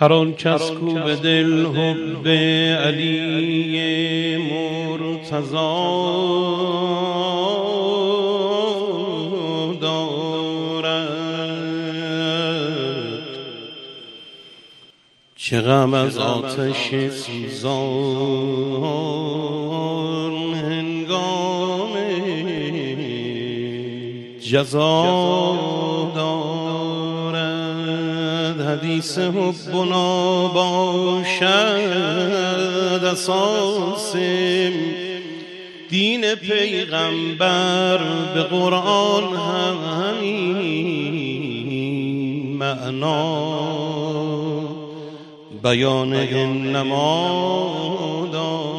هر آن کس کو به دل حب علی مرتضا دارد. چه غم از آتش سوزان هنگام جزا حدیث حبنا باشد اساس دین پیغمبر به قرآن هم همین معنا. بیان انما دارد.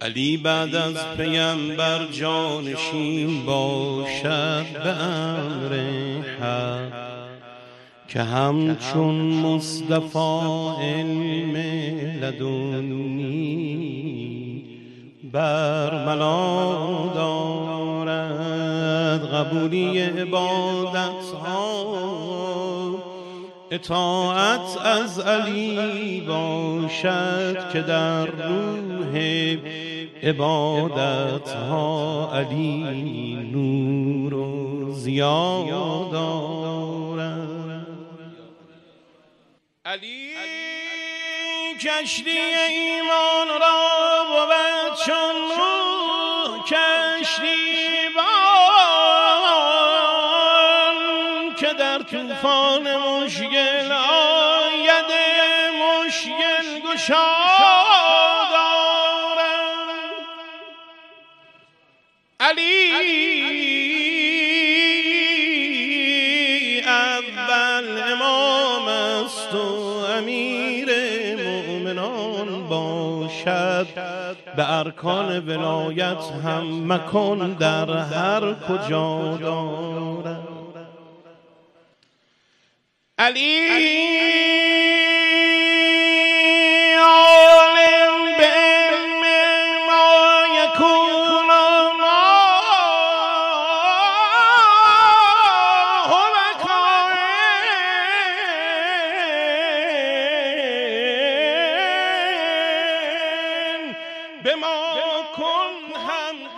علی بعد از پیمبر جانشین باشد به امر حق که همچون مصطفی علم لدنی بر ملا دارد قبولی عبادت ها اطاعت از علی باشد که در روح عبادت ها علی نور و زیاد دارد علی کشتی ایمان را بود چون کشتی بان که در طوفان مشکل به ارکان ولایت هم مکان در هر کجا دارد علی!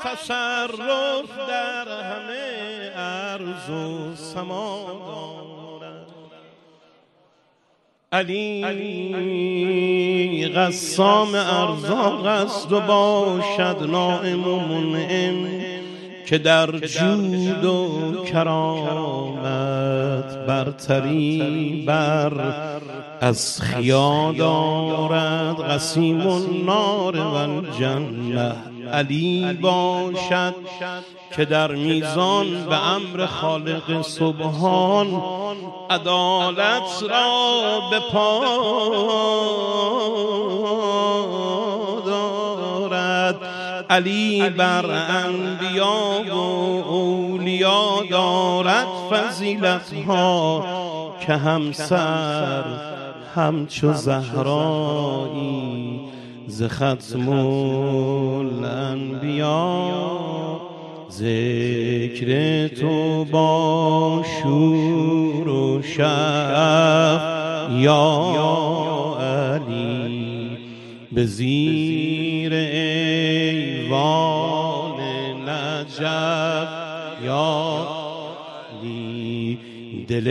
تصرف در همه ارز و سما دارد. علی قسام ارزاق است و باشد نائم و منعم که در جود و کرامت برتری بر از خیا دارد. قسیم النار و الجنه علی باشد که در میزان به امر خالق سبحان عدالت را به پا دارد علی بر انبیا و اولیا دارد فضیلت ها که همسر همچو زهرایی ز ختم الانبیا ذکر تو با شور و شف یا علی. به زیر ایوان نجف یا علی. دل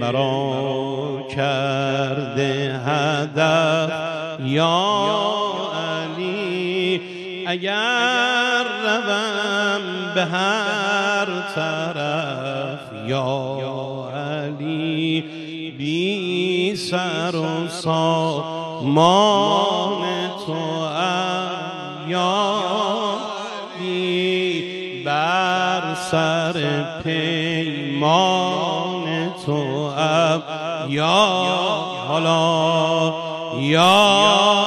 مرا کرده هدف. یا علی اگر روم به هر طرف یا علی بی سر و سامان تو یا علی بر سر پیمان تو یا حالا یا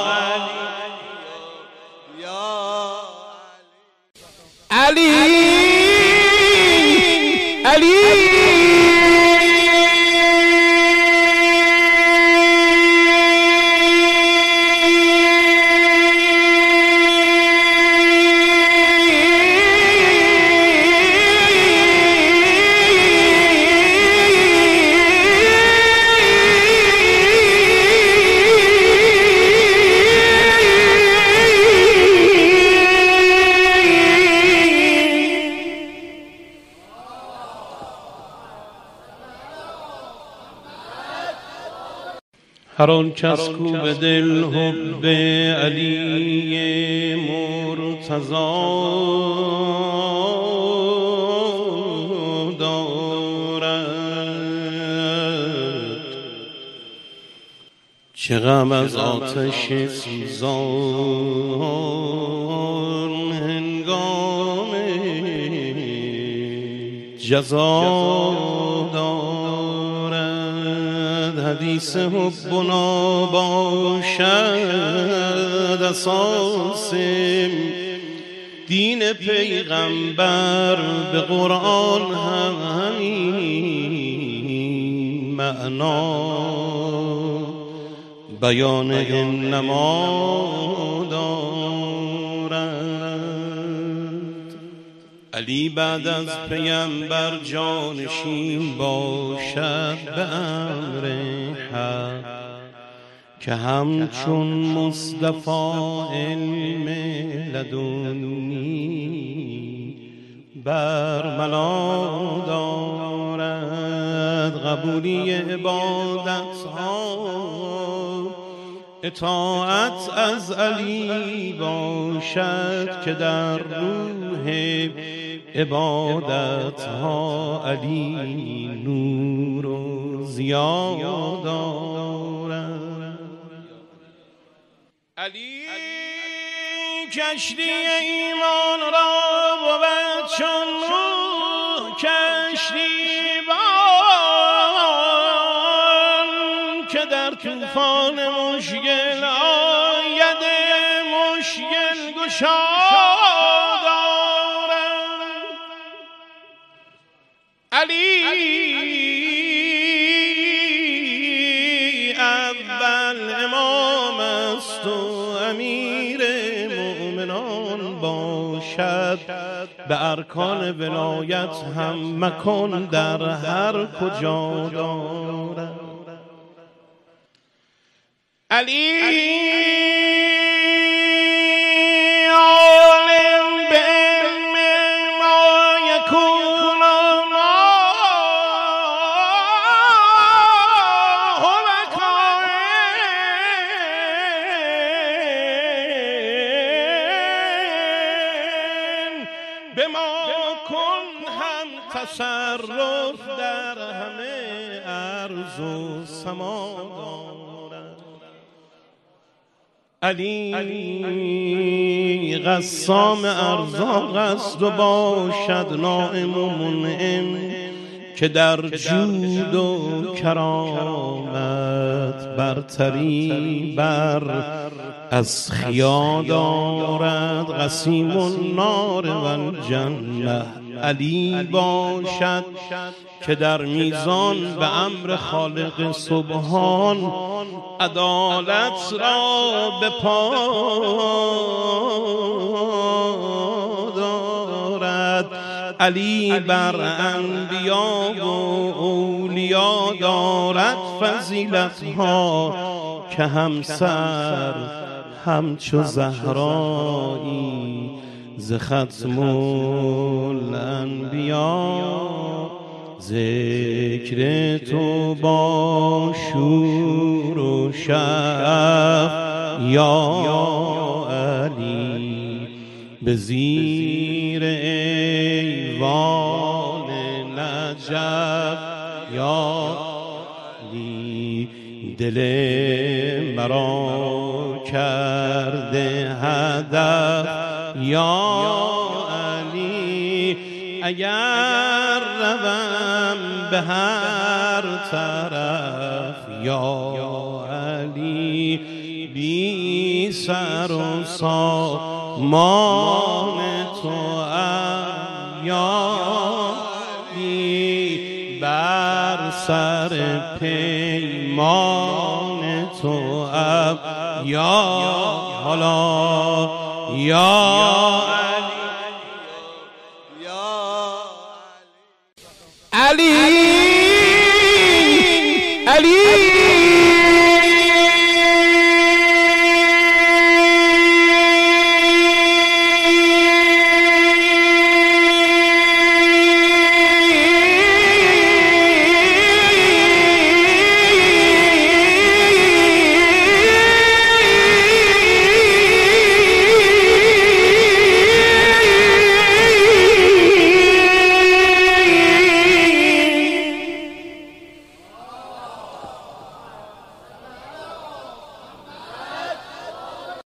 علی. علی. هر آن کس کو به دل حب علی مرتضا دارد. چه غم از آتش سوزان هنگام جزا حدیث حبنا باشد اساس دین پیغمبر به قرآن هم همین معنا. بیان انما علی بعد از پیمبر جانشین باشد به امر حق که همچون مصطفی علم لدنی بر ملا دارد قبولی عبادت ها اطاعت از علی باشد که در روح عبادت ها علی نور زیاد علی کشتی ایمان را بود چون کشتی بان که در طوفان مشکل آید مشکل گشاد اول امام است و امیر مؤمنان باشد. به ارکان ولایت هم مکان در هر کجا دارد. علی! تصرف در همه عرض و سما علی قسام ارزاق است و باشد نائم و منعم که در جود و کرامت برتری بر از خیا دارد قسیم النار و الجنه علی باشد که در میزان به امر خالق سبحان عدالت را به پا دارد علی بر انبیا و اولیا دارد فضیلت ها که همسر همچو زهرایی ز ختم الانبیا ذکر تو با شور و شف یا علی به زیر ایوان نجف یا علی دل مرا کرده هدف. یا علی اگر روم به هر طرف یا علی بی سر و سامان تو یا علی بر سر پیمان تو یا حالا یا علی. علی.